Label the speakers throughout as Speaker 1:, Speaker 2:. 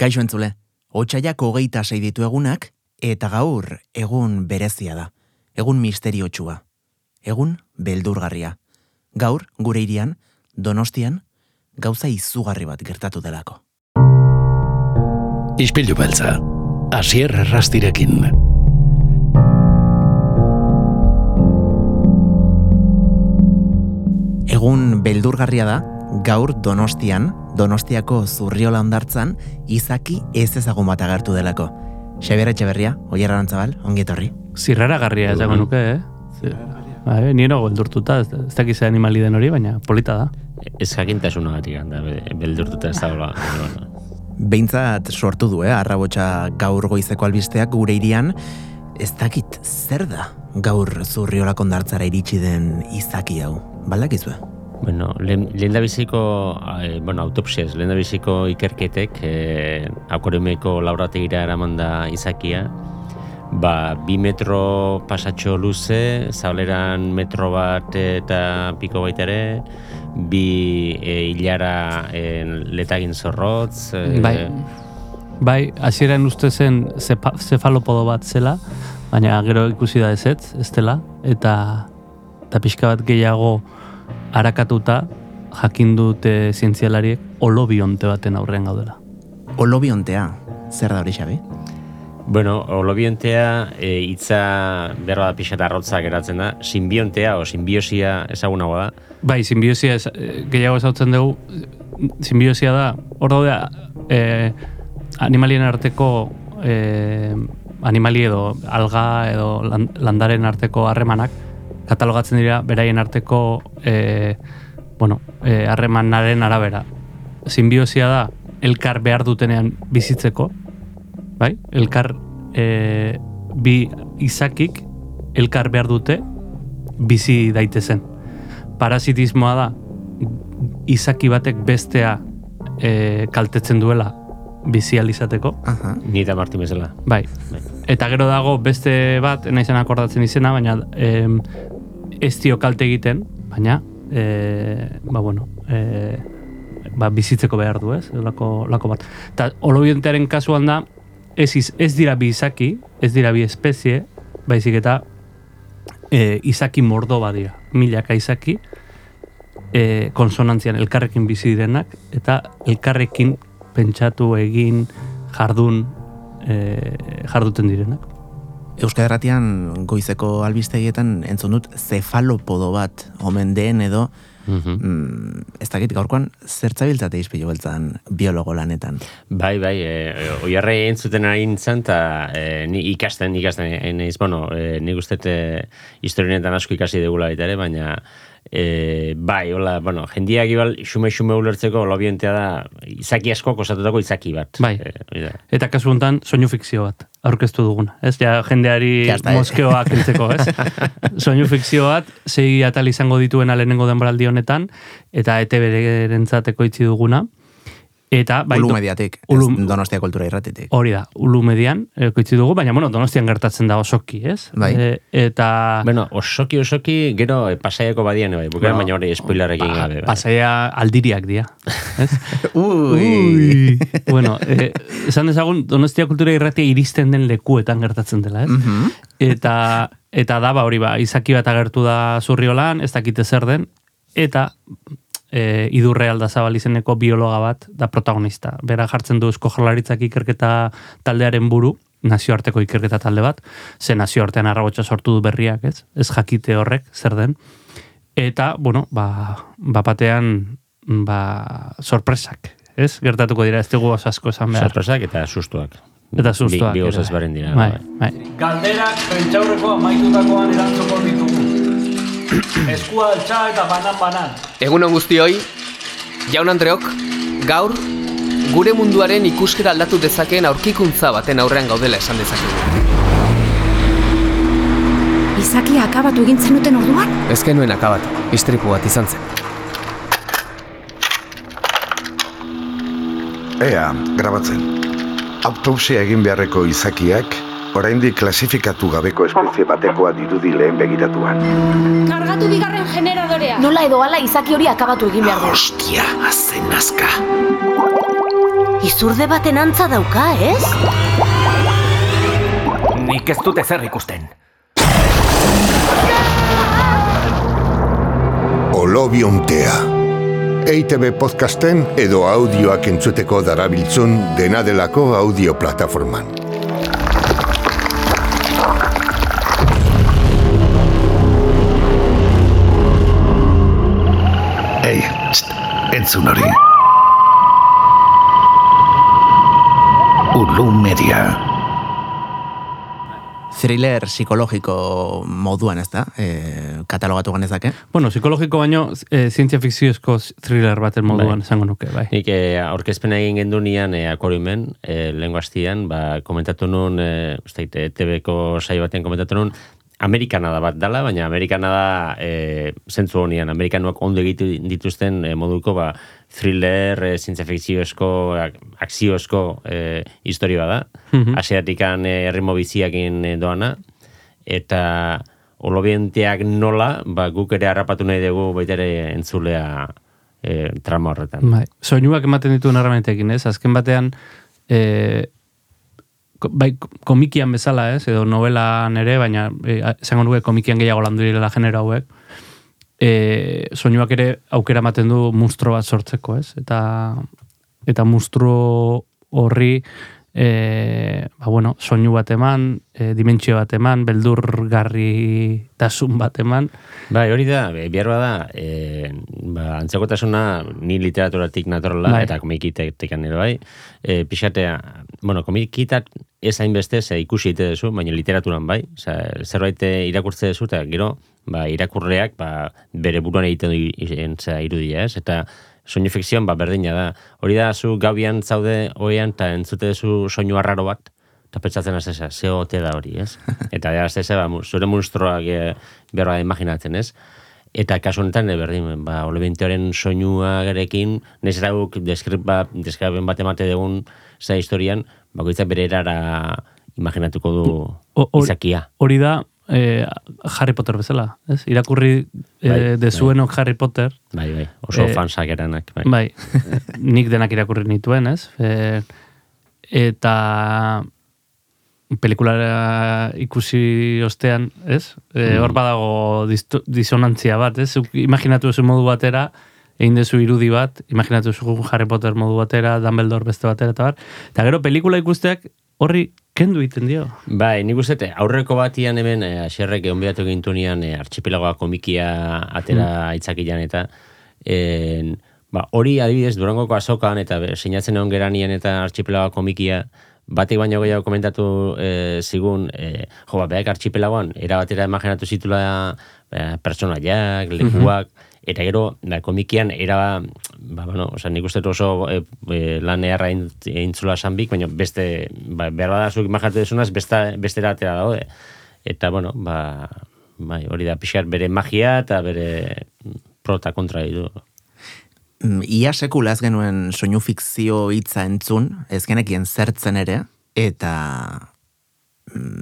Speaker 1: Kaixo entzule, otxaiak hogeita sei ditu egunak, eta gaur egun berezia da. Egun misteriotsua. Egun beldurgarria. Gaur, gure irian, donostian, gauza izugarri bat gertatu delako.
Speaker 2: Ispilu beltza, asier errastirekin.
Speaker 1: Egun beldurgarria da, gaur donostian, donostiako zurriola ondartzan, izaki ez ezagun bat agertu delako. Xabier Etxeberria, oierra rantzabal, ongi etorri.
Speaker 3: Zirrara garria esango nuke, eh? Bai, nire beldurtuta, ez, dakiz animali den hori, baina polita da.
Speaker 4: Ez jakintasuna gatik handa, beldurtuta ez dagoela. bueno.
Speaker 1: Behintzat sortu du, eh? Arrabotsa gaur goizeko albisteak gure irian, ez dakit zer da gaur zurriola kondartzara iritsi den izaki hau. Baldakizue?
Speaker 4: Bueno, lehen da biziko, eh, bueno, autopsiaz, lehen da biziko ikerketek, eh, akoremeko laurategira eraman da izakia, ba, bi metro pasatxo luze, zableran metro bat eta piko baita ere, bi e, hilara e, letagin zorrotz. E,
Speaker 3: Bai, bai hasieran uste zen zefalopodo bat zela, baina gero ikusi da ezetz, ez dela, eta, eta pixka bat gehiago arakatuta jakin dute zientzialariek olobionte baten aurrean gaudela.
Speaker 1: Olobiontea, zer da hori xabi?
Speaker 4: Bueno, holobientea e, hitza berra da pixeta arrotza geratzen da, simbiontea o simbiosia ezagunagoa da.
Speaker 3: Bai, simbiosia ez, eh, gehiago ezautzen dugu, simbiosia da, hor daude, eh, animalien arteko, eh, animali edo alga edo lan- landaren arteko harremanak, katalogatzen dira beraien arteko, eh, bueno, eh, harremanaren arabera. Simbiosia da, elkar behar dutenean bizitzeko, bai? Elkar eh, bi izakik elkar behar dute bizi daitezen parasitismoa da izaki batek bestea e, kaltetzen duela bizi alizateko.
Speaker 1: Aha.
Speaker 4: Ni eta Martin bezala.
Speaker 3: Bai.
Speaker 4: Bai.
Speaker 3: Eta gero dago beste bat, naizen akordatzen izena, baina em, ez dio kalte egiten, baina e, ba bueno, e, ba, bizitzeko behar du, ez? Lako, lako bat. Eta holobientearen kasuan da, ez, iz- ez dira bi izaki, ez dira bi espezie, baizik eta e, izaki mordo badira. Milaka izaki, e, konsonantzian elkarrekin bizi direnak, eta elkarrekin pentsatu egin jardun e, jarduten direnak.
Speaker 1: Euskal Herratian goizeko albistegietan entzun dut zefalopodo bat omen den edo
Speaker 4: Mhm.
Speaker 1: mm, ez dakit gaurkoan zertzabiltzate izpilu beltzan biologo lanetan.
Speaker 4: Bai, bai, e, oiarre entzuten ari nintzen, eta e, ni ikasten, ikasten, e, naiz, bueno, e, nik uste e, historienetan asko ikasi degula baita ere, baina e, bai, hola, bueno, jendiak ibal xume-xume ulertzeko lobientea da izaki asko kosatutako izaki bat.
Speaker 3: Bai.
Speaker 4: E.
Speaker 3: Eta kasu honetan, soinu fikzio bat, aurkeztu duguna. Ez, ja, jendeari
Speaker 1: eh.
Speaker 3: moskeoak entzeko, ez? soinu fikzio bat, sei atal izango dituena lehenengo denboraldi honetan, eta ETB rentzateko itzi duguna. Eta, bai,
Speaker 1: Ulu mediatik,
Speaker 3: Ulu-
Speaker 1: Donostia kultura irratitik.
Speaker 3: hori da, ulu median, ekoitzi dugu, baina, bueno, donostian gertatzen da osoki, ez?
Speaker 1: Bai.
Speaker 3: E, eta...
Speaker 4: Bueno, osoki, osoki, gero e, pasaiako badian, bai, bukaren
Speaker 3: Bueno,
Speaker 4: baina hori spoilerrekin gabe. Bai.
Speaker 3: Pasaia aldiriak dira, ez?
Speaker 1: Ui!
Speaker 3: bueno, eh, esan dezagun, Donostia kultura irratia iristen den lekuetan gertatzen dela, ez?
Speaker 1: Mhm.
Speaker 3: Eta, eta da, ba, hori ba, izaki bat agertu da zurriolan, ez dakite zer den, eta e, idurre aldazabal izeneko biologa bat da protagonista. Bera jartzen du eusko jarlaritzak ikerketa taldearen buru, nazioarteko ikerketa talde bat, ze nazioartean arrabotsa sortu du berriak, ez? Ez jakite horrek, zer den. Eta, bueno, ba, bapatean, ba, sorpresak, ez? Gertatuko dira, ez dugu asko esan behar.
Speaker 4: Sorpresak eta sustuak.
Speaker 3: Eta sustuak.
Speaker 4: Bi, bi
Speaker 3: bai.
Speaker 4: dira.
Speaker 3: Bai,
Speaker 4: bai.
Speaker 3: bai.
Speaker 5: Galderak prentxaurreko amaitutakoan erantzuko ditugu. Eskua altxa eta banan-banan.
Speaker 6: Egun on guztioi, jaun Andreok, gaur gure munduaren ikuskera aldatu dezakeen aurkikuntza baten aurrean gaudela esan dezakegu.
Speaker 7: Izakia akabatu egin zenuten orduan?
Speaker 6: Ez genuen akabatu, istripu bat izan zen.
Speaker 8: Ea, grabatzen. Autopsia egin beharreko izakiak, oraindik klasifikatu gabeko espezie batekoa dirudi lehen begiratuan.
Speaker 9: Kargatu bigarren generadorea.
Speaker 7: Nola edo hala izaki hori akabatu egin behar du.
Speaker 8: Ostia, azen nazka.
Speaker 7: Izurde baten antza dauka, ez?
Speaker 5: Nik ez dut ezer ikusten.
Speaker 10: Olobiontea. EITB podcasten edo audioak entzuteko darabiltzun dena delako audio plataforman.
Speaker 2: Entzun hori. Ulu Media.
Speaker 1: Thriller psikologiko moduan, ez da? E, katalogatu ganezake.
Speaker 3: Bueno, psikologiko baino, e, zientzia fikziozko thriller baten moduan
Speaker 4: Bai.
Speaker 3: esango nuke, bai.
Speaker 4: Nik eh, aurkezpena egin gendu nian eh, akorimen, eh, lehenko hastian, ba, komentatu nun, eh, uste, eh, TV-ko saio batean komentatu nun, Amerikana da bat dala, baina Amerikana da eh, zentzu honian, Amerikanuak ondo egitu dituzten eh, moduko ba, thriller, eh, zientzia fikziozko, ak- akziozko eh, historia da.
Speaker 3: Mhm.
Speaker 4: Asiatikan eh, erritmo biziakin eh, doana, eta olobienteak nola, ba, guk ere harrapatu nahi dugu baita ere entzulea eh, trama horretan.
Speaker 3: Bai. Soinuak ematen dituen erramentekin, ez? Azken batean, e, bai, komikian bezala, ez? Edo novelan ere, baina e, esango nuke komikian gehiago landu direla genero hauek. E, soinuak ere aukera ematen du monstro bat sortzeko, ez? Eta eta monstro horri e, ba, bueno, soinu bat eman, e, dimentsio bat eman, beldurgarri tasun bat eman.
Speaker 4: Bai, hori da, be- behar bada, e, ba, antzekotasuna ni literaturatik natorla,
Speaker 3: Bai.
Speaker 4: eta komikitetik ere bai, e, pixatea, bueno, komikitak ez hainbeste, ze ikusi ite duzu, baina literaturan bai, Osea, zerbait eh, irakurtze duzu, eta gero, ba, irakurreak, ba, bere buruan egiten du irudia, ez? Eta soinu fikzioan, ba, berdina da. Hori da, zu gaubian zaude oean, eta entzute duzu soinu arraro bat, eta pentsatzen az eza, ze ote da hori, ez? Eta ja, ez ba, zure monstruoak e, behar bada imaginatzen, ez? Eta kasu honetan, e, berdin, ba, olebinteoren soinua gerekin, nez erauk deskriben bat emate dugun za historian, bakoitzak bere erara imaginatuko du
Speaker 3: O- hor-
Speaker 4: izakia.
Speaker 3: Hori da eh, Harry Potter bezala, ez? Irakurri
Speaker 4: Bai,
Speaker 3: eh, dezuenok Harry Potter,
Speaker 4: Bai, bai, oso
Speaker 3: Eh,
Speaker 4: fansak eranak. Bai.
Speaker 3: bai, nik denak irakurri nituen, ez? E, eta pelikulara ikusi ostean, ez? E, hor badago disto- disonantzia bat, ez? Imaginatu duzu modu batera, egin duzu irudi bat, imaginatu duzu Harry Potter modu batera, Dumbledore beste batera, eta bar. Eta gero pelikula ikusteak horri kendu egiten dio.
Speaker 4: Bai, nik uste, aurreko batian hemen, e, aserrek onbidatu gintunian, e, archipelagoa komikia atera itzakian eta en, ba, hori adibidez Durangoko azokan eta sinatzen egon geranien eta archipelagoa komikia batek baino gehiago komentatu e, zigun, e, jo, ba, behak archipelagoan, era batera imaginatu zitula e, pertsonaiak, lekuak, eta gero, ba, komikian, era, ba, bueno, oza, nik uste oso e, e, lan eharra intzula sanbik, baina beste, ba, behar bada zuk imaginatu dezunaz, beste, bestera atera daude. Eta, bueno, ba, bai, hori da, pixar bere magia eta bere prota kontra ditu.
Speaker 1: Mm, Ia sekula ez genuen soinu fikzio hitza entzun, ez genekien zertzen ere, eta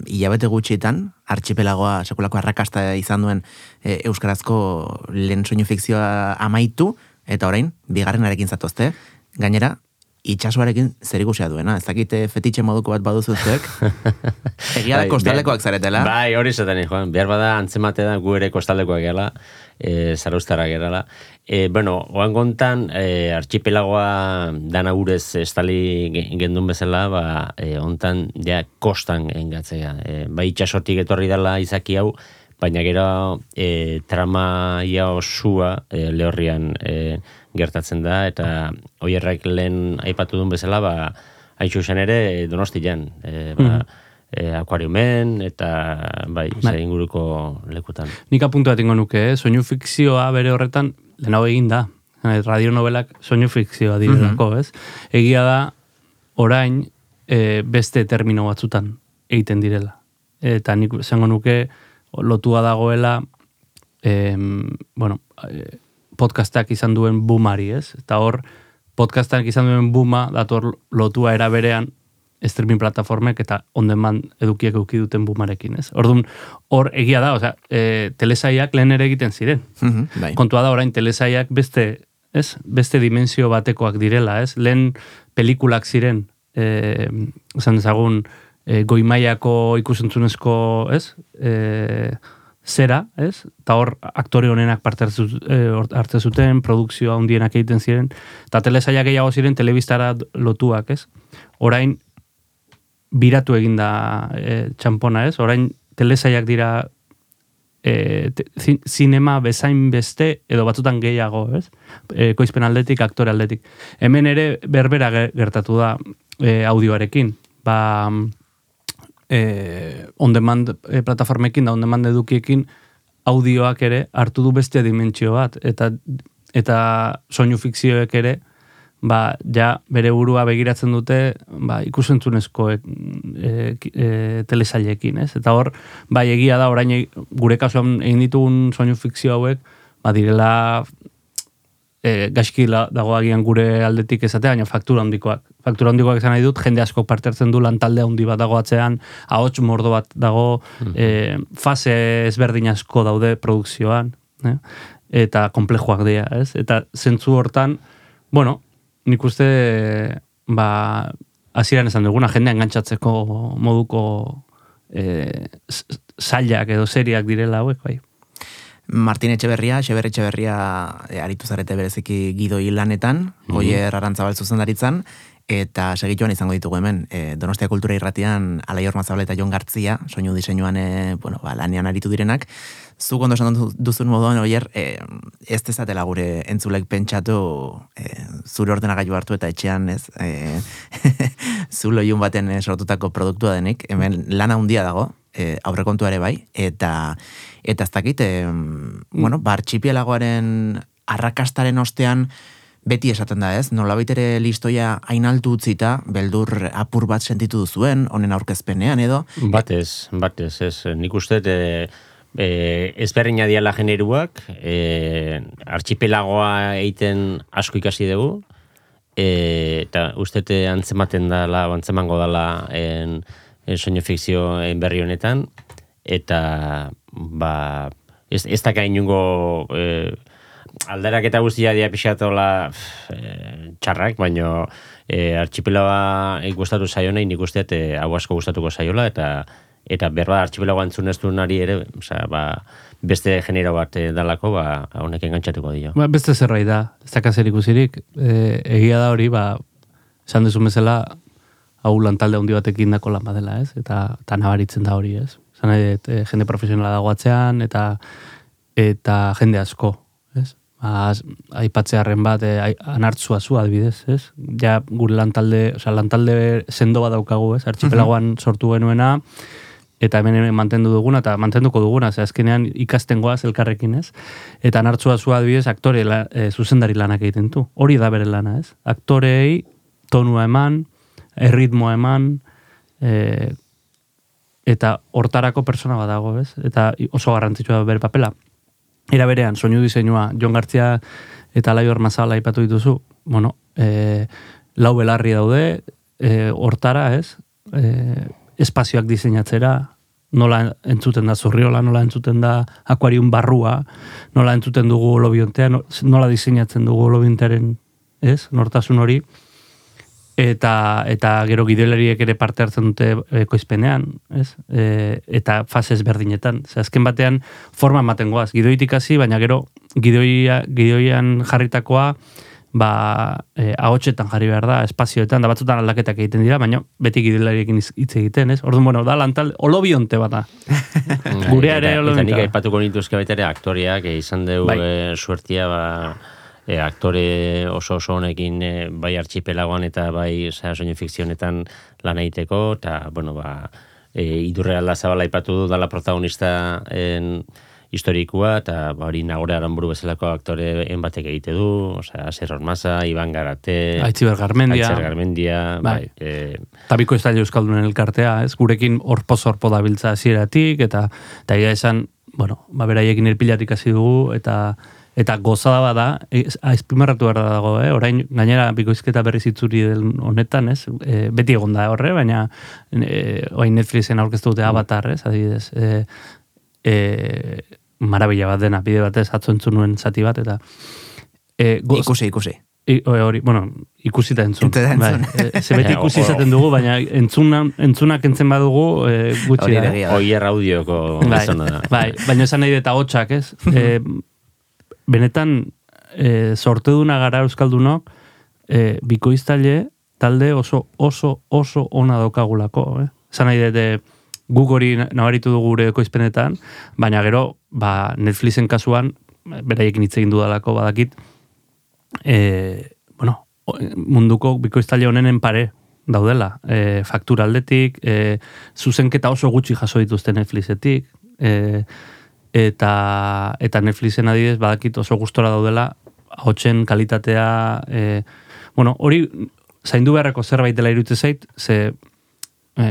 Speaker 1: hilabete gutxitan, archipelagoa sekulako arrakasta izan duen e, euskarazko lehen soinu fikzioa amaitu, eta orain, bigarrenarekin zatozte, gainera, itxasoarekin zer ikusia duena, ez dakite fetitxe moduko bat baduzu zuek, egia da
Speaker 4: Bai,
Speaker 1: kostaldekoak zaretela,
Speaker 4: Bai, hori zaten, Joan. Behar bada antzemate da gu ere kostaldekoak gela, e, zaraustara gerala. E, bueno, oan gontan, e, archipelagoa dana urez estali ge- gendun bezala, ba, e, ontan, ja, kostan engatzea. E, bai, itxasotik etorri dela izaki hau, baina gero e, trama ia osua e, lehorrian e, gertatzen da, eta oierrek lehen aipatu duen bezala, ba, hain ere donostian, e, ba, e, akuariumen, eta bai,
Speaker 3: Bai.
Speaker 4: bai. inguruko lekutan.
Speaker 3: Nik apuntu bat nuke, eh? soinu fikzioa bere horretan lehenago egin da. Eh, radionovelak soinu fikzioa direlako, ez? Egia da, orain e, beste termino batzutan egiten direla. Eta nik esango nuke lotua dagoela em, bueno, eh, podcastak izan duen boomari, ez? Eta hor, podcastak izan duen booma, dator lotua era berean, streaming platformek eta on demand edukiek eduki duten boomarekin, ez? Orduan, hor egia da, osea, e, telesaiak lehen ere egiten ziren.
Speaker 1: Mhm, bai.
Speaker 3: Kontua da orain telesaiak beste ez? Beste dimensio batekoak direla, ez? Lehen pelikulak ziren, eh, esan dezagun, eh, goimaiako ikusentzunezko, ez? Eh, zera, ez? Eta hor aktore honenak parte hartze eh, hartze zuten, produkzioa handienak egiten ziren, eta telesaiak gehiago ziren telebistara lotuak, ez? Orain biratu egin da e, txampona, ez? Orain telesaiak dira e, te, zin- zinema bezain beste edo batzutan gehiago, ez? E, koizpen aldetik, aktore aldetik. Hemen ere berbera ge- gertatu da e, audioarekin. Ba, e, on demand e, plataformekin da on demand edukiekin audioak ere hartu du beste dimentsio bat eta eta soinu fikzioek ere ba, ja bere burua begiratzen dute ba, ikusentzunezko e, ki- e, telesailekin, ez? Eta hor, bai egia da orain e- gure kasuan egin ditugun soinu fikzio hauek, ba direla e, gaizki dago agian gure aldetik esatea, baina faktura handikoak. Faktura handikoak esan nahi dut, jende asko parte hartzen du lantalde handi bat dago atzean, ahots mordo bat dago, e, fase ezberdin asko daude produkzioan, eh? eta komplejoak dira, ez? Eta zentzu hortan, bueno, nik uste, ba, hasieran esan duguna, jendea engantzatzeko moduko e, s- zailak edo seriak direla hauek, bai.
Speaker 1: Martin Etxeberria, Xeber Etxeberria e, aritu zarete bereziki gidoi lanetan, Goier Arantzabal zuzendaritzan, eta segituan izango ditugu hemen, e, Donostia Kultura Irratian Alaior Mazabal eta Jon Gartzia, soinu diseinuan e, bueno, ba, lanean aritu direnak, zuk ondo esan du- duzun moduan, oier, e, ez dezatela gure entzulek pentsatu e, zure ordenagailu hartu eta etxean, ez, e, zulo ilun baten sortutako produktua denik, hemen lana handia dago, e, aurrekontua ere bai, eta eta ez dakit, e, bueno, ba, arrakastaren ostean beti esaten da ez, nolabait ere listoia hain altu utzita, beldur apur bat sentitu duzuen, honen aurkezpenean edo,
Speaker 4: Batez, batez, ez. Nik uste, e, e, ezberdina diala generuak, e, archipelagoa egiten asko ikasi dugu, e, eta uste antzematen dala, antzemango dala en, en soinu fikzio en berri honetan, eta ba, ez, ez da inungo e, alderak eta guztia dia pixatola e, txarrak, baino e, archipelagoa gustatu zaiona, nik uste e, hau asko gustatuko zaiola, eta eta berba archipelagoa entzun ez duenari ere, osea, ba, beste genero bat e, dalako, ba, honek engantzatuko dio.
Speaker 3: Ba, beste zerbait da, ez da kaser ikusirik, e, egia da hori, ba, esan duzu bezala, hau lantalde handi batekin dako lan badela, ez? Eta, eta nabaritzen da hori, ez? Zan e, jende profesionala dago atzean, eta eta jende asko? Ba, aipatzearren bat, e, ai- anartzua zu adibidez, ez? Ja, gure lantalde, osea, lantalde sendo bat daukagu, ez? Archipelagoan sortu genuena, eta hemen mantendu duguna, eta mantenduko duguna, ze azkenean ikasten goaz elkarrekin, ez? Eta nartzua zua adibidez, aktore la, e, zuzendari lanak egiten du. Hori da bere lana, ez? Aktorei tonua eman, erritmoa eman, e, eta hortarako persona bat dago, ez? Eta oso garrantzitsua da bere papela. Era berean, soinu diseinua, Jon Gartzia eta Laior Mazala aipatu dituzu, bueno, e, lau belarri daude, e, hortara, ez? E, espazioak diseinatzera, nola entzuten da zurriola, nola entzuten da akuarium barrua, nola entzuten dugu lobiontea, no- nola diseinatzen dugu lobiontearen, ez? Nortasun hori. Eta, eta gero gidoilariek ere parte hartzen dute e, koizpenean, ez? E, eta fase ezberdinetan. Ze azken batean forma ematen goaz. Gidoitik hasi, baina gero gidoia, gidoian jarritakoa ba, e, ahotsetan jarri behar da, espazioetan, da batzutan aldaketak egiten dira, baina beti gidoilariekin hitz- egiten, ez? Orduan, bueno, da lantal, olobionte bat da. Gurea ere
Speaker 4: eta, eta
Speaker 3: olobionte
Speaker 4: nik aipatuko nituzke baita ere aktoriak, e, izan dugu
Speaker 3: Bai.
Speaker 4: e, suertia, ba, e, aktore oso oso honekin e, bai archipelagoan eta bai soinu fikzionetan lan egiteko, eta, bueno, ba, e, idurre zabala aipatu du dala protagonista en, historikoa, eta ba, hori nagore aranburu bezalako aktore en batek egite du, osea, Aser Ormaza, Iban Garate,
Speaker 3: Aitziber Garmendia.
Speaker 4: Aitziber Garmendia, bai,
Speaker 3: Bai.
Speaker 4: e,
Speaker 3: Tabiko da Euskaldunen elkartea, ez? Gurekin orpo-zorpo dabiltza hasieratik eta eta egia esan, bueno, ba beraiekin erpilatik hasi dugu eta eta gozada bada, ez- azpimarratu behar dago, eh? orain gainera bikoizketa berriz itzuri den honetan, ez? E, beti egon da horre, baina e, orain Netflixen aurkeztu dute Avatar, ez? Adibidez, e, e, marabila bat dena, bide batez atzo entzun nuen zati bat, eta E, goz,
Speaker 1: Ikusi, ikusi.
Speaker 3: I, o- hori, bueno, ikusi eta entzun.
Speaker 1: Entzun.
Speaker 3: Bai, e, beti ikusi izaten dugu, baina entzuna, entzunak entzen badugu e, gutxi
Speaker 1: Hori
Speaker 3: da.
Speaker 1: ere
Speaker 3: eh?
Speaker 1: egia da.
Speaker 4: Oier audioko
Speaker 3: Bai, bai, baina esan nahi eta hotxak, ez? e, benetan, e, sorteduna gara Euskaldunok, e, bikoiztaile talde oso, oso, oso ona daukagulako, eh? Esan nahi dut, e, guk hori nabaritu dugu gure ekoizpenetan, baina gero, ba, Netflixen kasuan, beraiekin hitz egin dudalako badakit, e, bueno, munduko bikoiztaile honenen pare daudela. E, faktura aldetik, e, zuzenketa oso gutxi jaso dituzte Netflixetik, e, eta, eta Netflixen adidez badakit oso gustora daudela, hotxen kalitatea, e, bueno, hori zaindu beharreko zerbait dela irute zait, ze e,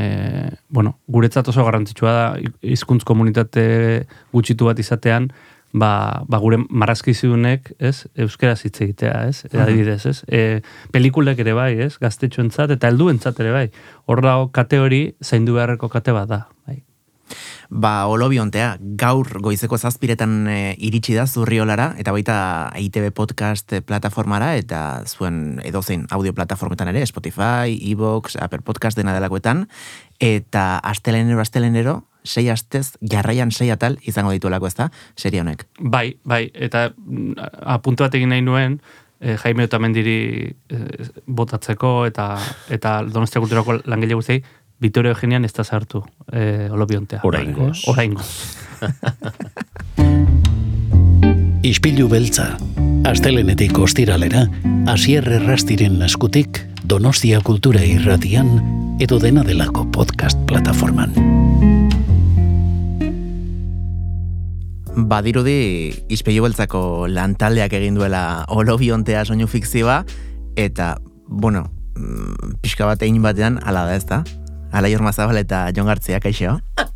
Speaker 3: bueno, guretzat oso garrantzitsua da hizkuntz komunitate gutxitu bat izatean, ba, ba gure marrazkizunek, ez, euskera hitz egitea, ez, adibidez, ez, e, pelikulek ere bai, ez, gaztetxoentzat eta helduentzat ere bai. Hor dago kate hori zaindu beharreko kate bat da, bai.
Speaker 1: Ba, olobiontea, gaur goizeko zazpiretan e, iritsi da zurriolara, eta baita ITB podcast plataformara, eta zuen edozein audio plataformetan ere, Spotify, Evox, Apple Podcast dena delakoetan, eta astelenero, astelenero, sei astez, jarraian sei atal izango dituelako ez da, serie honek.
Speaker 3: Bai, bai, eta apuntu bat egin nahi nuen, eh, Jaime Otamendiri eh, botatzeko eta eta Donostia Kulturako langile guztiei Vitorio Eugenian ez da sartu eh, olobiontea.
Speaker 4: Oraingoz.
Speaker 3: Oraingoz.
Speaker 11: Ispilu beltza. Astelenetik ostiralera, Asier Errastiren eskutik, Donostia Kultura Irratian edo dena delako podcast plataforman.
Speaker 1: Badirudi, izpeilu beltzako lantaldeak egin duela olobiontea soinu fikzioa, eta, bueno, mm, pixka bat egin batean, ala da ez da? Ala Mazabal eta Jon Gartzia, kaixo?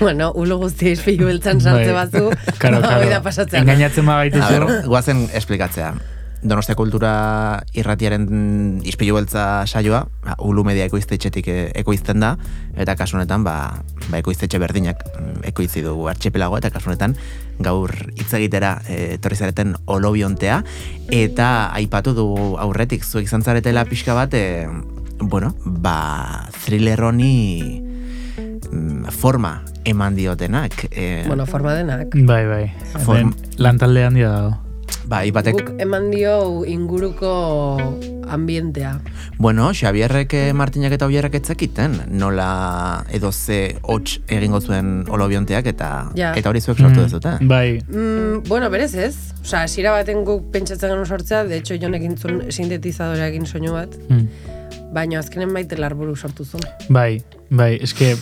Speaker 12: Bueno, ulo guztia izpilu beltzan sartze batzu,
Speaker 13: Karo, karo.
Speaker 12: da pasatzen.
Speaker 13: Engainatzen
Speaker 1: A ber,
Speaker 13: bagaituzu.
Speaker 1: guazen esplikatzea. Donostia Kultura irratiaren izpilu beltza saioa, ba, ulu media ekoiztetxetik e- ekoizten da, eta kasu honetan, ba, ba ekoiztetxe berdinak mm, ekoizi dugu artxepelago, eta kasu honetan gaur hitz egitera e, etorri zareten olobiontea, eta aipatu dugu aurretik zuek izan zaretela pixka bat, e, bueno, ba, thriller honi mm, forma eman diotenak. E,
Speaker 12: Bueno, forma denak.
Speaker 13: Bai, bai.
Speaker 1: Form-
Speaker 13: Lantalde handia dago.
Speaker 1: bai, batek,
Speaker 12: Guk eman dio inguruko ambientea.
Speaker 1: Bueno, Xabierrek eh, Martinak eta Oierrek etzekiten, nola edo ze hots egingo zuen olobionteak eta
Speaker 12: Ja.
Speaker 1: eta hori zuek sortu
Speaker 13: Mm,
Speaker 1: dezute.
Speaker 13: Bai.
Speaker 12: Mm, bueno, berez ez. Osa, hasiera baten guk pentsatzen genuen sortzea, de hecho, jonek intzun sintetizadoreakin soinu bat,
Speaker 13: Mm.
Speaker 12: Baina azkenen maite larburu sortu zuen.
Speaker 13: Bai, bai, eske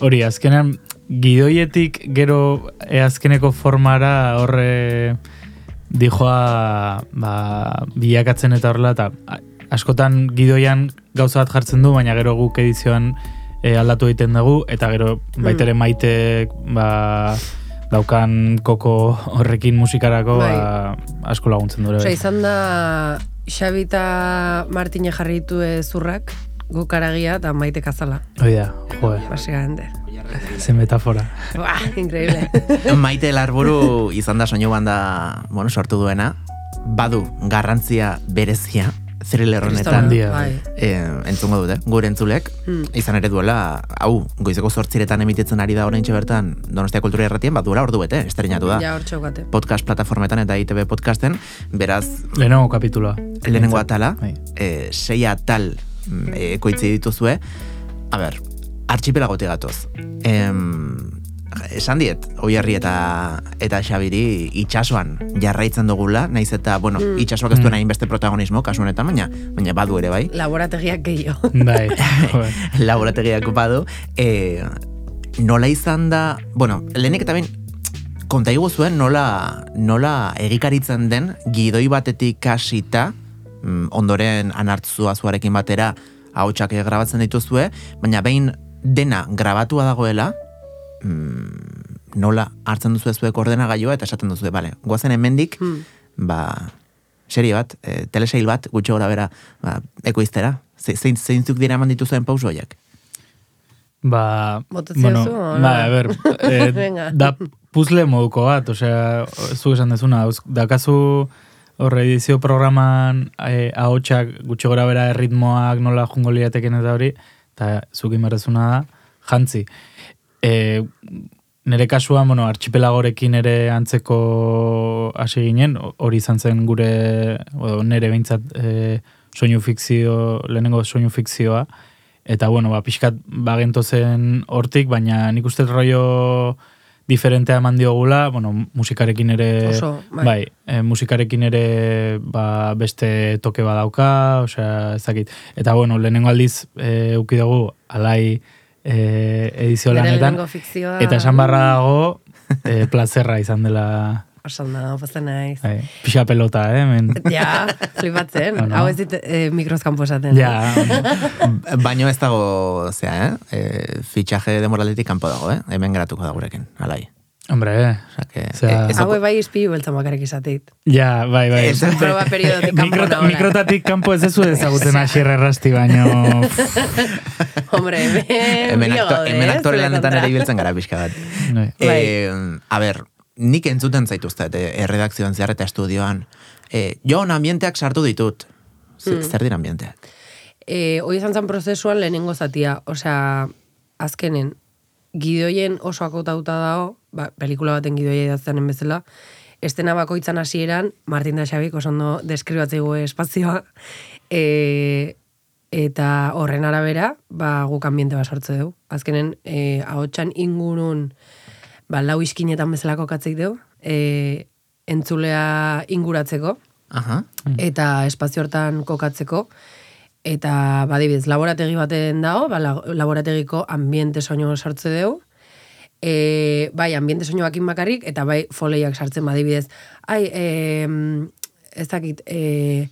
Speaker 13: hori azkenan gidoietik gero e, azkeneko formara horre dijoa ba, bilakatzen eta horrela eta askotan gidoian gauza bat jartzen du, baina gero guk edizioan e, aldatu egiten dugu eta gero baita ere maite ba, daukan koko horrekin musikarako ba, asko laguntzen dure.
Speaker 12: Osa, izan da Xabi eta Martine jarri ditu zurrak, guk aragia eta maite kazala.
Speaker 13: Hoi da, joe,
Speaker 12: Basikamente.
Speaker 13: ze metafora.
Speaker 12: Buah, increíble.
Speaker 1: Maite Larburu izan da soinu banda, bueno, sortu duena, badu garrantzia berezia thriller honetan
Speaker 12: Handia, bai.
Speaker 1: eh, entzungo dute, gure entzulek,
Speaker 12: Hmm.
Speaker 1: izan ere duela, hau, goizeko zortziretan emititzen ari da orain bertan Donostia Kultura Erratien, bat duela ordu bete, estrenatu da.
Speaker 12: Ja.
Speaker 1: Podcast plataformetan eta ITB podcasten, beraz,
Speaker 13: Lehenengo kapituloa.
Speaker 1: lehenengo atala,
Speaker 13: Bai.
Speaker 1: e, sei atal mm, e, ekoitzi dituzue, a ber, archipelagote gatoz. Em, esan diet, oiarri eta eta Xabiri itxasoan jarraitzen dugula, naiz eta, bueno,
Speaker 12: Mm.
Speaker 1: itxasoak ez duen hainbeste protagonismo, kasu honetan, baina, baina badu ere bai,
Speaker 12: Laborategiak gehiago.
Speaker 13: Bai,
Speaker 1: laborategiak badu, e, nola izan da, bueno, lehenik eta behin, konta zuen nola, nola egikaritzen den gidoi batetik kasita, mm, ondoren anartzua zuarekin batera ahotsak grabatzen dituzue, baina behin dena grabatua dagoela, mm, nola hartzen duzu zuek ordenagailua eta esaten duzu, bale, goazen hemendik,
Speaker 12: Hmm.
Speaker 1: ba, serie bat, e, telesail bat, gutxo gora bera, ba, ekoiztera. Ze- Zein, zeintzuk dira eman dituzuen pauso horiek?
Speaker 13: Ba, bueno,
Speaker 12: o
Speaker 13: ba, a ber, eh,
Speaker 12: Venga.
Speaker 13: da puzle moduko bat, osea, zu esan dezuna, dakazu horre edizio programan eh, ahotsak gutxi gora bera erritmoak nola jungo liateken eta hori, eta zukin barrezuna da, jantzi. E, nere kasuan, bueno, archipelagorekin ere antzeko hasi ginen, hori izan zen gure, o, nere behintzat e, soinu fikzio, lehenengo soinu fikzioa, eta bueno, ba, pixkat bagento zen hortik, baina nik uste rollo diferentea eman diogula, bueno, musikarekin ere,
Speaker 12: Oso, bai.
Speaker 13: bai e, musikarekin ere ba, beste toke badauka, osea, ez dakit. Eta bueno, lehenengo aldiz e, uki dugu, alai e, edizio lanetan, eta esan barra dago, e, plazerra izan dela
Speaker 12: Oso da, pozten naiz.
Speaker 13: bai, pixa pelota, eh, men.
Speaker 12: Ja, flipatzen.
Speaker 1: Bueno.
Speaker 12: Hau ez dit eh, mikrozkanpo esaten.
Speaker 13: Ja,
Speaker 1: Baino ez dago, zea, eh? E, fitxaje demoraletik kanpo dago, eh? Hemen geratuko da gurekin, alai.
Speaker 13: Hombre, eh.
Speaker 1: Osea, que,
Speaker 13: Osea-
Speaker 1: eh,
Speaker 12: Hau bai izpilu beltzan bakarrik izatit.
Speaker 13: Ja, bai, bai.
Speaker 1: Ez,
Speaker 12: Proba periodotik kanpo nagoela.
Speaker 13: mikrotatik kanpo ez dezu ezagutzen asierre errasti, baino...
Speaker 12: Hombre, hemen,
Speaker 1: hemen, akto,
Speaker 12: eh,
Speaker 1: aktore lanetan ere ibiltzen gara pixka bat.
Speaker 13: Bai.
Speaker 1: Eh, a ber, nik entzuten zaituztet, eh, erredakzioan zehar eta estudioan. Eh, Jon, ambienteak sartu ditut. Z-
Speaker 12: Mm.
Speaker 1: Zer dira ambienteak?
Speaker 12: E, hoi izan zen prozesuan lehenengo zatia. Osea, azkenen, gidoien oso akotauta dago, ba, pelikula baten gidoia idazteanen bezala, estena bakoitzan hasieran Martin da Xabik oso ondo deskribatzeigu espazioa, e, eta horren arabera, ba, guk ambiente bat sortze dugu. Azkenen, e, ahotsan ingurun, ba, lau iskinetan bezalako katzeik dugu, e, entzulea inguratzeko,
Speaker 1: Aha.
Speaker 12: eta espazio hortan kokatzeko, eta badibidez, laborategi baten dago, ba, la- laborategiko ambiente soinu sartze dugu, e, bai, ambiente soinu bakin bakarrik, eta bai, foleiak sartzen badibidez. Ai, e, ez dakit, e,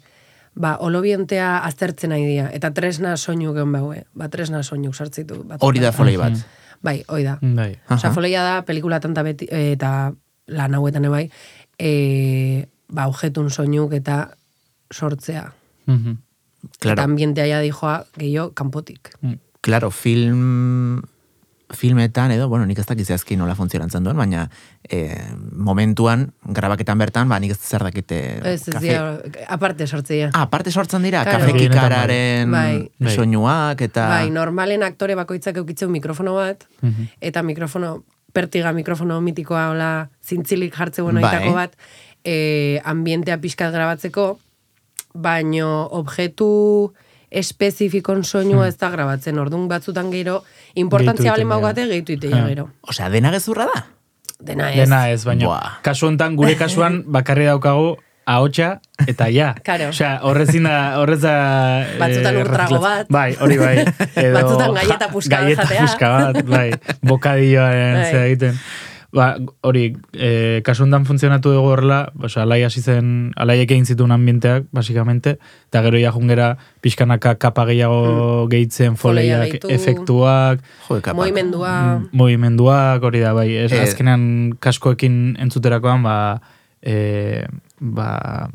Speaker 12: ba, olobientea aztertzen nahi dira, eta tresna soinu gehan baue, ba, tresna soinu sartzitu. Bat,
Speaker 1: Hori da folei bat.
Speaker 12: Bai, hoi da.
Speaker 13: Bai.
Speaker 12: Osea,
Speaker 1: Aha.
Speaker 12: foleia da, pelikula tanta beti, eh, eta lan hauetan bai, e, ba, objetun soinuk eta sortzea.
Speaker 13: Mhm.
Speaker 12: Eta
Speaker 1: Claro,
Speaker 12: ambientea ja dijoa gehiago kanpotik.
Speaker 1: claro, film filmetan edo, bueno, nik ez dakit zehazki nola funtzionatzen duen, baina eh, momentuan, grabaketan bertan, ba, nik ez zer dakite
Speaker 12: Ez, ez
Speaker 1: kafe-
Speaker 12: dira, aparte sortzea.
Speaker 1: Ah, aparte sortzen dira,
Speaker 12: Claro.
Speaker 1: kafe
Speaker 12: bai.
Speaker 13: Bai.
Speaker 1: soinuak eta...
Speaker 12: Bai, normalen aktore bakoitzak eukitzen mikrofono bat,
Speaker 13: Mhm.
Speaker 12: eta mikrofono, pertiga mikrofono mitikoa, hola, zintzilik jartze bueno
Speaker 1: Bai.
Speaker 12: bat, e, ambientea pixkat grabatzeko, baino objektu espezifikon soinua ez da grabatzen, orduan batzutan gero, importantzia
Speaker 13: dira.
Speaker 12: baugate, gehitu iteia
Speaker 13: Ah.
Speaker 12: gero.
Speaker 1: Osea, dena gezurra da?
Speaker 12: Dena ez.
Speaker 13: Dena ez, baina
Speaker 1: Buah.
Speaker 13: kasu hontan gure kasuan bakarri daukagu ahotsa eta ja.
Speaker 12: Claro.
Speaker 13: Osea, horrezin da, horrez da... eh,
Speaker 12: Batzutan ur trago
Speaker 13: erreziklatz-
Speaker 12: bat.
Speaker 13: Bai, hori bai. Edo,
Speaker 12: Batzutan galleta
Speaker 13: ja-
Speaker 12: puska bat
Speaker 13: galleta
Speaker 12: jatea.
Speaker 13: puska bat, bai. Bokadilloaren
Speaker 12: Bai.
Speaker 13: zera egiten. Ba, hori, e, kasu hontan funtzionatu dugu horrela, osea, alai hasi zen, alaiek egin zituen ambienteak, basikamente, eta gero ja jungera pixkanaka kapa gehiago gehitzen,
Speaker 12: Foleia
Speaker 13: foleiak,
Speaker 12: gehitu.
Speaker 13: efektuak,
Speaker 1: Jo, kapaz.
Speaker 12: Moimendua,
Speaker 13: Mm, movimenduak hori da, bai. Ez,
Speaker 1: Eh,
Speaker 13: azkenean kaskoekin entzuterakoan, ba, e, ba,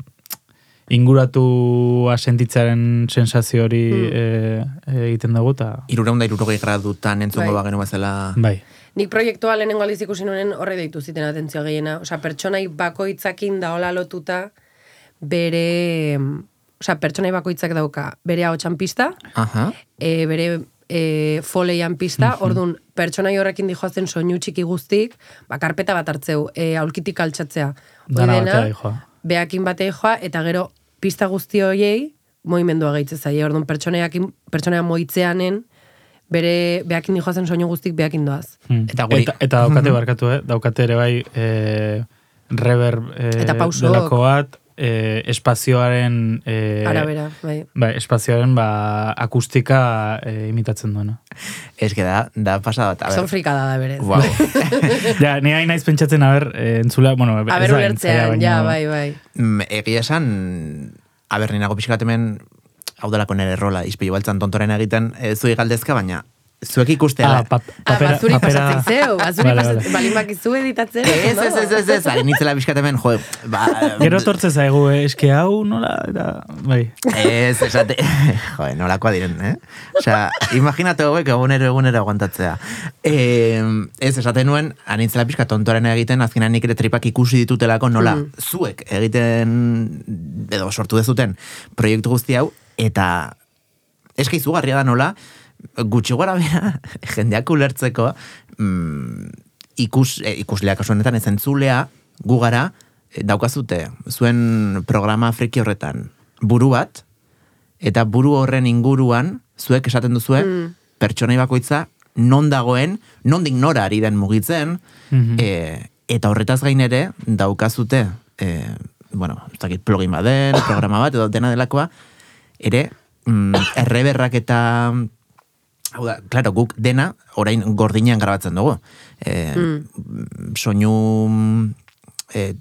Speaker 13: inguratu sentitzaren sensazio hori
Speaker 12: Hmm.
Speaker 13: e, e, egiten dugu, eta
Speaker 1: Irureunda irurogei gradutan entzungo
Speaker 12: Bai.
Speaker 1: bagenu bezala...
Speaker 13: bai.
Speaker 12: Nik proiektua lehenengo aldiz ikusi nuen horre deitu ziten atentzioa gehiena. Osea, pertsonai bakoitzakin da hola lotuta bere... Osea, pertsonai bakoitzak dauka bere ahotsan pista,
Speaker 1: Aha.
Speaker 12: e, bere e, foleian pista, orduan pertsonai horrekin dijoazen soinu txiki guztik, ba, karpeta bat hartzeu, e, aulkitik altxatzea. Hoi
Speaker 13: Dana
Speaker 12: dena,
Speaker 13: batera dijoa.
Speaker 12: beakin batei joa, eta gero pista guzti horiei moimendua gehitze zaie. Orduan pertsonaiakin, pertsonaia moitzeanen, bere beakin dijoazen soinu guztik beakin doaz.
Speaker 13: Mm.
Speaker 1: Eta guri-
Speaker 13: eta, eta daukate barkatu, eh? Daukate ere bai e, reverb e,
Speaker 12: Eta
Speaker 13: delako bat, e, espazioaren... E,
Speaker 12: Arabera, bai.
Speaker 13: Bai, espazioaren ba, akustika e, imitatzen duena.
Speaker 1: Ez que da, da pasada bat.
Speaker 12: Son frikada da berez.
Speaker 1: Wow.
Speaker 13: ja, ni hain naiz pentsatzen, a ber, entzula, bueno,
Speaker 12: A ber ulertzean, ja, bai, bai.
Speaker 1: Mm, Egia esan, a ber, ninago pixkat hemen, hau delako nire rola, izpilu baltzan tontoren egiten, ez zui galdezka, baina zuek ikustea.
Speaker 13: Ah,
Speaker 12: Ah,
Speaker 13: papera,
Speaker 12: bazuri
Speaker 13: papera...
Speaker 12: pasatzen zeu, bazuri
Speaker 13: Vale,
Speaker 12: pasatzen,
Speaker 13: vale.
Speaker 12: balin bakizu editatzen.
Speaker 1: Ez, ez, ez, ez, ez, ari nitzela bizkatemen, jo, ba...
Speaker 13: Gero tortze zaigu, eh, eske hau nola, eta, bai.
Speaker 1: Ez, esate, joe, nolakoa diren, eh? Osea, imaginate hauek egunero egunero aguantatzea. E, ez, esate nuen, anitzela pixka tontoaren egiten, azkenan nik ere tripak ikusi ditutelako nola,
Speaker 12: Mm.
Speaker 1: zuek egiten, edo sortu dezuten proiektu guzti hau, eta eska izugarria da nola, gutxi gora bera, jendeak ulertzeko, mm, ikus, eh, ikusleak kasu honetan, ez entzulea, gu gara, eh, daukazute, zuen programa friki horretan, buru bat, eta buru horren inguruan, zuek esaten duzue,
Speaker 12: Mm.
Speaker 1: pertsonai bakoitza, non dagoen, nondik nora ari den mugitzen,
Speaker 13: Mhm.
Speaker 1: e, eta horretaz gain ere, daukazute, e, bueno, ez dakit plugin baden, programa bat, edo dena delakoa, ere, mm, erreberrak eta Hau da, claro, guk dena orain gordinean grabatzen dugu. E, Soinu e,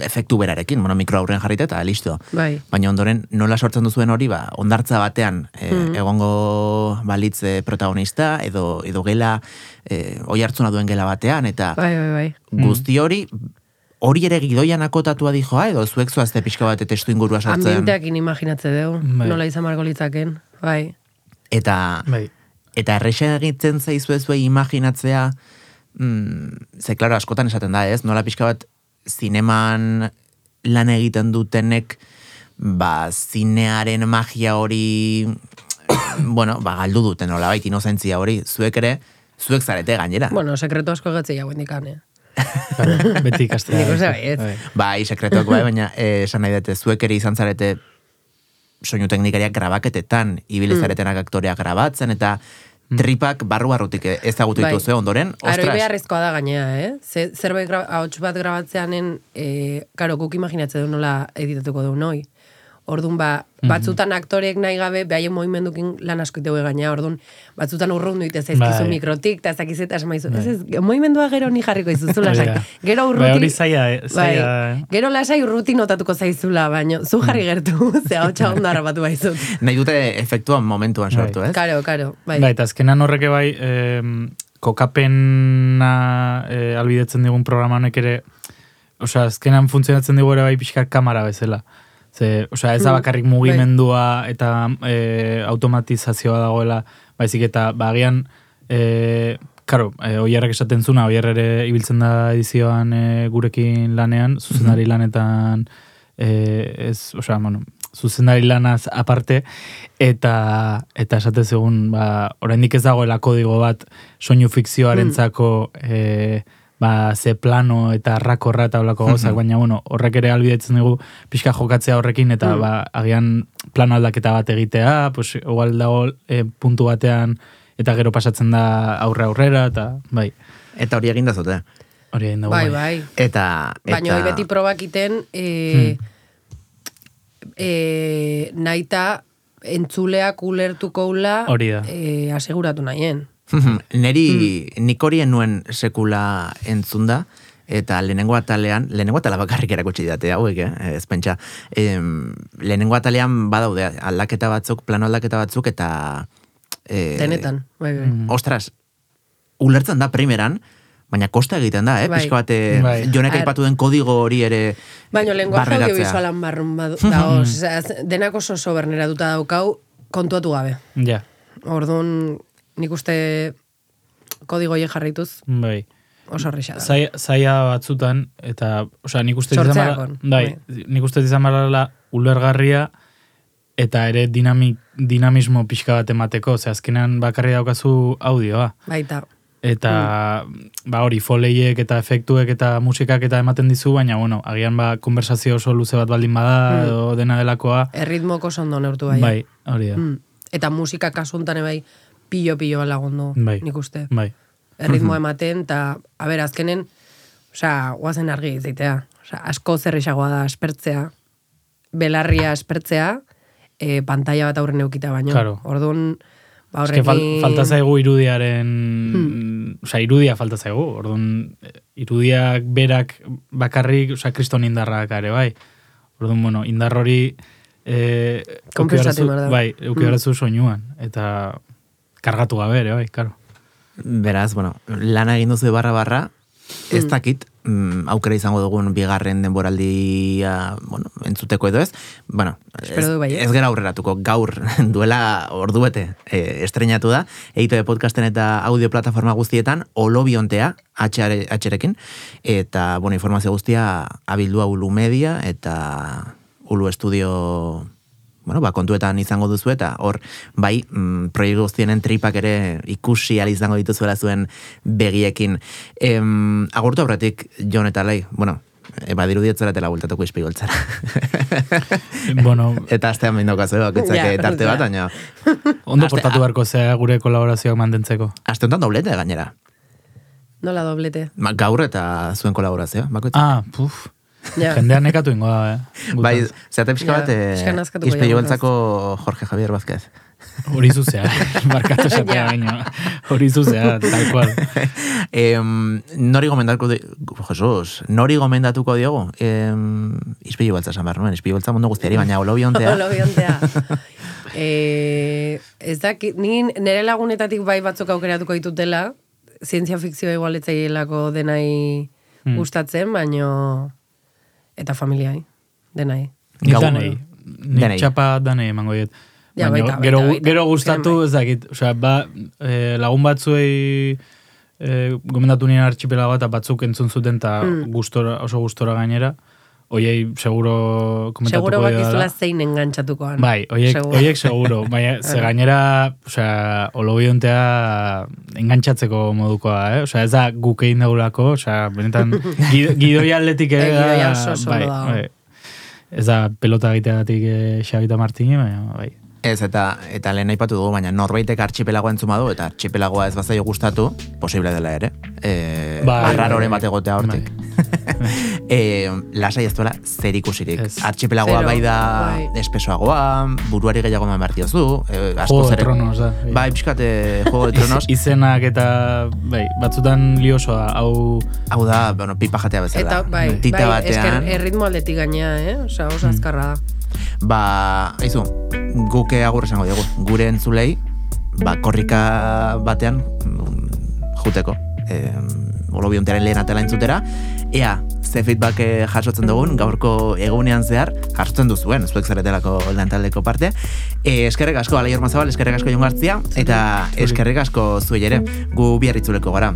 Speaker 1: efektu berarekin, bueno, mikro aurrean jarrita eta listo.
Speaker 12: Bai.
Speaker 1: Baina ondoren nola sortzen duzuen hori, ba, ondartza batean e,
Speaker 12: Mm.
Speaker 1: egongo balitze protagonista, edo, edo gela, e, oi hartzuna duen gela batean, eta
Speaker 12: Bai, bai, bai.
Speaker 1: guzti hori, hori ere gidoian akotatua dijoa, edo zuek zoazte pixka bat testu ingurua sartzen.
Speaker 12: Ambienteakin imaginatze dugu,
Speaker 1: Bai.
Speaker 12: nola izan marko litzaken. Bai.
Speaker 1: Eta, eta errexe egiten zaizue zuei imaginatzea, mm, ze, klaro, askotan esaten da, ez? Nola pixka bat zineman lan egiten dutenek, ba, zinearen magia hori, bueno, ba, galdu duten, nola baita inozentzia hori, zuek ere, zuek zarete gainera.
Speaker 12: Bueno, sekreto asko gatzei hau indikan, eh?
Speaker 13: Beti ikastea.
Speaker 12: Nik uste baietz.
Speaker 13: Bai.
Speaker 1: Bai, sekretuak bai, baina eh, esan nahi dute, zuek ere izan zarete soinu teknikariak grabaketetan, ibili
Speaker 12: Mm.
Speaker 1: aktoreak grabatzen, eta tripak barru-barrutik ezagutu
Speaker 12: Bai.
Speaker 1: dituzue ondoren,
Speaker 12: Aroi
Speaker 1: ostras,
Speaker 12: beharrezkoa da gainea, eh? Ze, zerbait ahots bat grabatzeanen, eh, karo, guk imaginatzen du nola editatuko du noi. Orduan, ba,
Speaker 13: Mhm.
Speaker 12: batzutan aktoreek nahi gabe, behaien movimendukin lan asko itegue gainea, orduan, batzutan urrundu ite zaizkizu
Speaker 13: Bai.
Speaker 12: mikrotik, eta ez dakiz eta esmaizu. Ez ez, movimendua gero ni jarriko izuzu
Speaker 13: Hori
Speaker 12: lasai.
Speaker 13: da.
Speaker 12: Gero
Speaker 13: Bai,
Speaker 12: urruti...
Speaker 13: hori zaila, eh, zaila,
Speaker 12: Bai,
Speaker 13: eh.
Speaker 12: gero lasai urruti notatuko zaizula, baina zu jarri gertu, ze hau txagon da harrapatu baizut.
Speaker 1: nahi dute efektua momentuan sortu, ez?
Speaker 12: Karo, karo, bai.
Speaker 13: Bai, eta azkenan horreke bai, em, kokapena e, albidetzen digun programa honek ere, osea, azkenan funtzionatzen digu ere bai pixkar kamera bezala. Ze, osea, ez da
Speaker 12: Mm,
Speaker 13: bakarrik mugimendua eta e, automatizazioa dagoela, baizik eta bagian, e, karo, e, oiarrak esaten zuna, oiar ere ibiltzen da edizioan e, gurekin lanean, zuzendari lanetan, e, ez, osea, bueno, zuzendari lanaz aparte, eta eta esate zegun, ba, oraindik ez dagoela kodigo bat soinu fikzioarentzako e, ba, ze plano eta rakorra eta olako
Speaker 1: Mhm.
Speaker 13: baina bueno, horrek ere albidetzen dugu pixka jokatzea horrekin, eta
Speaker 1: Mm.
Speaker 13: ba, agian plano aldaketa bat egitea, pues, igual dago e, puntu batean, eta gero pasatzen da aurre aurrera, eta bai.
Speaker 1: Eta hori egin da zute.
Speaker 13: Hori egin dago,
Speaker 12: Bai, bai.
Speaker 1: Eta,
Speaker 12: Baina hori
Speaker 1: eta
Speaker 12: beti probakiten, e, e, naita entzuleak ulertuko ula
Speaker 1: Hori da.
Speaker 12: e, aseguratu nahien.
Speaker 1: Neri, nik horien nuen sekula entzunda, eta lehenengo atalean, lehenengo atala bakarrik erakutsi date hauek, eh? ez pentsa. Em, lehenengo atalean badaude aldaketa batzuk, plano aldaketa batzuk, eta... E,
Speaker 12: Denetan, bai, bai.
Speaker 1: Ostras, ulertzen da primeran, baina kosta egiten da, eh?
Speaker 12: Bai.
Speaker 1: Pixka bat, eh,
Speaker 12: Bai.
Speaker 1: jonek aipatu den kodigo hori ere
Speaker 12: Baina lenguaje audiovisualan barrun badu, dago, osea, denak oso oso berneratuta daukau, kontuatu gabe.
Speaker 13: Ja,
Speaker 12: Orduan, nik uste kodigo hie jarraituz,
Speaker 13: bai.
Speaker 12: oso horreixa da.
Speaker 13: Zai- zaila batzutan, eta, osea, nik uste izan barra- bai, nik uste izan barrala ulergarria, eta ere dinamik, dinamismo pixka bat emateko, ze azkenean bakarri daukazu audioa.
Speaker 12: Baita.
Speaker 13: Eta, ba hori, foleiek eta efektuek eta musikak eta ematen dizu, baina, bueno, agian ba, konversazio oso luze bat baldin bada,
Speaker 12: Mm.
Speaker 13: edo dena delakoa.
Speaker 12: Erritmoko oso ondo neurtu bai.
Speaker 13: Bai, hori da.
Speaker 12: Mm. Eta musika kasuntan bai pilo-pilo lagundu,
Speaker 13: Bai.
Speaker 12: nik uste.
Speaker 13: Bai.
Speaker 12: Erritmo ematen, eta, a ber, azkenen, osea, guazen argi izitea. Osea, asko zerrexagoa da aspertzea, belarria aspertzea, e, pantalla bat aurren eukita baino.
Speaker 13: Claro.
Speaker 12: Orduan, ba
Speaker 13: Eske fal,
Speaker 12: horrekin...
Speaker 13: falta zaigu irudiaren... Osea, irudia falta zaigu. Orduan, eh, irudiak berak bakarrik, osea, kriston indarrak ere, bai. Orduan, bueno, indar hori... Eh, euki
Speaker 12: behar da.
Speaker 13: Bai, euki
Speaker 12: Mm.
Speaker 13: behar duzu soinuan. Eta, kargatu gabe ere, bai, karo.
Speaker 1: Beraz, bueno, lana egin duzu barra barra, ez
Speaker 12: Mm.
Speaker 1: dakit, mm, aukera izango dugun bigarren denboraldia, bueno, entzuteko edo ez, bueno,
Speaker 12: Espero
Speaker 1: ez,
Speaker 12: du baietz.
Speaker 1: ez gara aurreratuko, gaur duela orduete e, estrenatu da, EITB podcasten eta audio plataforma guztietan, olobiontea, atxerekin, eta, bueno, informazio guztia abildua Ulu Media eta Ulu Estudio bueno, ba, kontuetan izango duzu eta hor, bai, mm, proiektu guztienen tripak ere ikusi al izango dituzuela zuen begiekin. Em, agurtu aurretik, Jon eta Lai, bueno, e, badiru dietzeratela bultatuko izpigoltzara.
Speaker 13: bueno,
Speaker 1: eta astean behin daukazu, bakoitzak
Speaker 12: Ja,
Speaker 1: eh, tarte bat, baina...
Speaker 13: Ondo
Speaker 1: Aste-
Speaker 13: portatu beharko zea gure kolaborazioak mantentzeko.
Speaker 1: Aste honetan doblete gainera.
Speaker 12: Nola doblete.
Speaker 1: Ma, gaur eta zuen kolaborazioa, bakoitzak.
Speaker 13: Ah, puf.
Speaker 12: Ja.
Speaker 13: Jendean nekatu ingo da, eh?
Speaker 1: Bai, zeate pixka
Speaker 12: Ja,
Speaker 1: bat, eh,
Speaker 12: pixka nazkatuko
Speaker 1: izpegi beltzako Jorge Javier Vázquez.
Speaker 13: Hori zuzea, markatu esatea
Speaker 12: Ja.
Speaker 13: baino. Hori zuzea, tal cual.
Speaker 1: em, nori gomendatuko di... Jesus, nori gomendatuko diogu? Em, izpegi beltza esan behar nuen, izpegi beltza mundu guztiari, baina olobiontea.
Speaker 12: Olobiontea. e, ez dakit, ni nire lagunetatik bai batzuk aukeratuko ditutela, zientzia fikzioa igualetzaielako denai
Speaker 13: Hmm.
Speaker 12: gustatzen, baino eta familiai, denai.
Speaker 13: Ni
Speaker 1: Gau-
Speaker 13: danei. Ni
Speaker 1: Danei.
Speaker 13: txapa danei emango diet.
Speaker 12: Ja,
Speaker 13: Baina
Speaker 12: baita,
Speaker 13: gero,
Speaker 12: baita, baita.
Speaker 13: gero gustatu, ez dakit, osea, ba, eh, lagun batzuei eh, gomendatu nien archipelago eta batzuk entzun zuten eta
Speaker 12: Mm.
Speaker 13: gustora, oso gustora gainera. Oiei seguro komentatuko
Speaker 12: Seguro
Speaker 13: didala.
Speaker 12: bakizula zein engantzatukoan.
Speaker 13: Bai, oiek,
Speaker 12: Seguro.
Speaker 13: oiek seguro. Baina, ze gainera, osea, olobiontea engantzatzeko modukoa, eh? Osea, ez da guk egin daulako, osea, benetan, gido, gidoi atletik ere
Speaker 12: Eh,
Speaker 13: da,
Speaker 12: gidoia oso oso
Speaker 13: bai, bai. Ez da pelota egiteagatik eh, Xabita Martini, baina, bai.
Speaker 1: Ez, eta, eta lehen aipatu dugu, baina norbaitek archipelagoa entzuma du, eta archipelagoa ez bazaio gustatu, posible dela ere. E,
Speaker 13: Bai,
Speaker 1: arraroren
Speaker 13: bai,
Speaker 1: bat egotea hortik. e, lasai ez duela zer ikusirik.
Speaker 13: Ez.
Speaker 1: Archipelagoa
Speaker 12: Zero,
Speaker 1: bai da
Speaker 12: bai.
Speaker 1: espesoagoa, buruari gehiago eman behar diozu, e, asko
Speaker 13: Juego de Tronos da. bai.
Speaker 1: Bai, pixkat, eh, Juego de Tronos.
Speaker 13: Iz, izenak eta, bai, batzutan liosoa, hau...
Speaker 1: Hau da, bueno, pipa jatea bezala.
Speaker 12: Eta bai,
Speaker 1: Tita
Speaker 12: bai, esker
Speaker 1: batean,
Speaker 12: erritmo aldetik gainea, eh? Osa, oso
Speaker 13: Mm.
Speaker 12: azkarra da.
Speaker 1: Ba, aizu, guke agur esango dugu, gure entzulei, ba, korrika batean, mm, juteko, e, olobiontearen lehen atela entzutera, ea, ze feedback eh, jasotzen dugun, gaurko egunean zehar, jasotzen duzuen, zuek zaretelako lantaldeko parte. E, eskerrek asko, Alai Ormazabal, eskerrek asko jongartzia, eta eskerrek asko zuei ere, gu bihar itzuleko gara.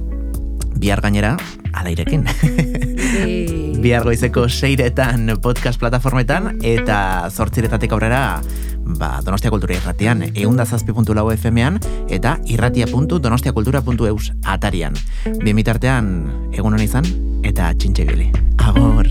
Speaker 1: Bihar gainera, alairekin. Bihar goizeko seiretan podcast plataformetan eta zortziretatik aurrera ba, Donostia Kultura irratian, eunda zazpi puntu lau FM-an eta irratia.donostiakultura.eus atarian. Bimitartean, egun hon izan eta txintxe. Agor!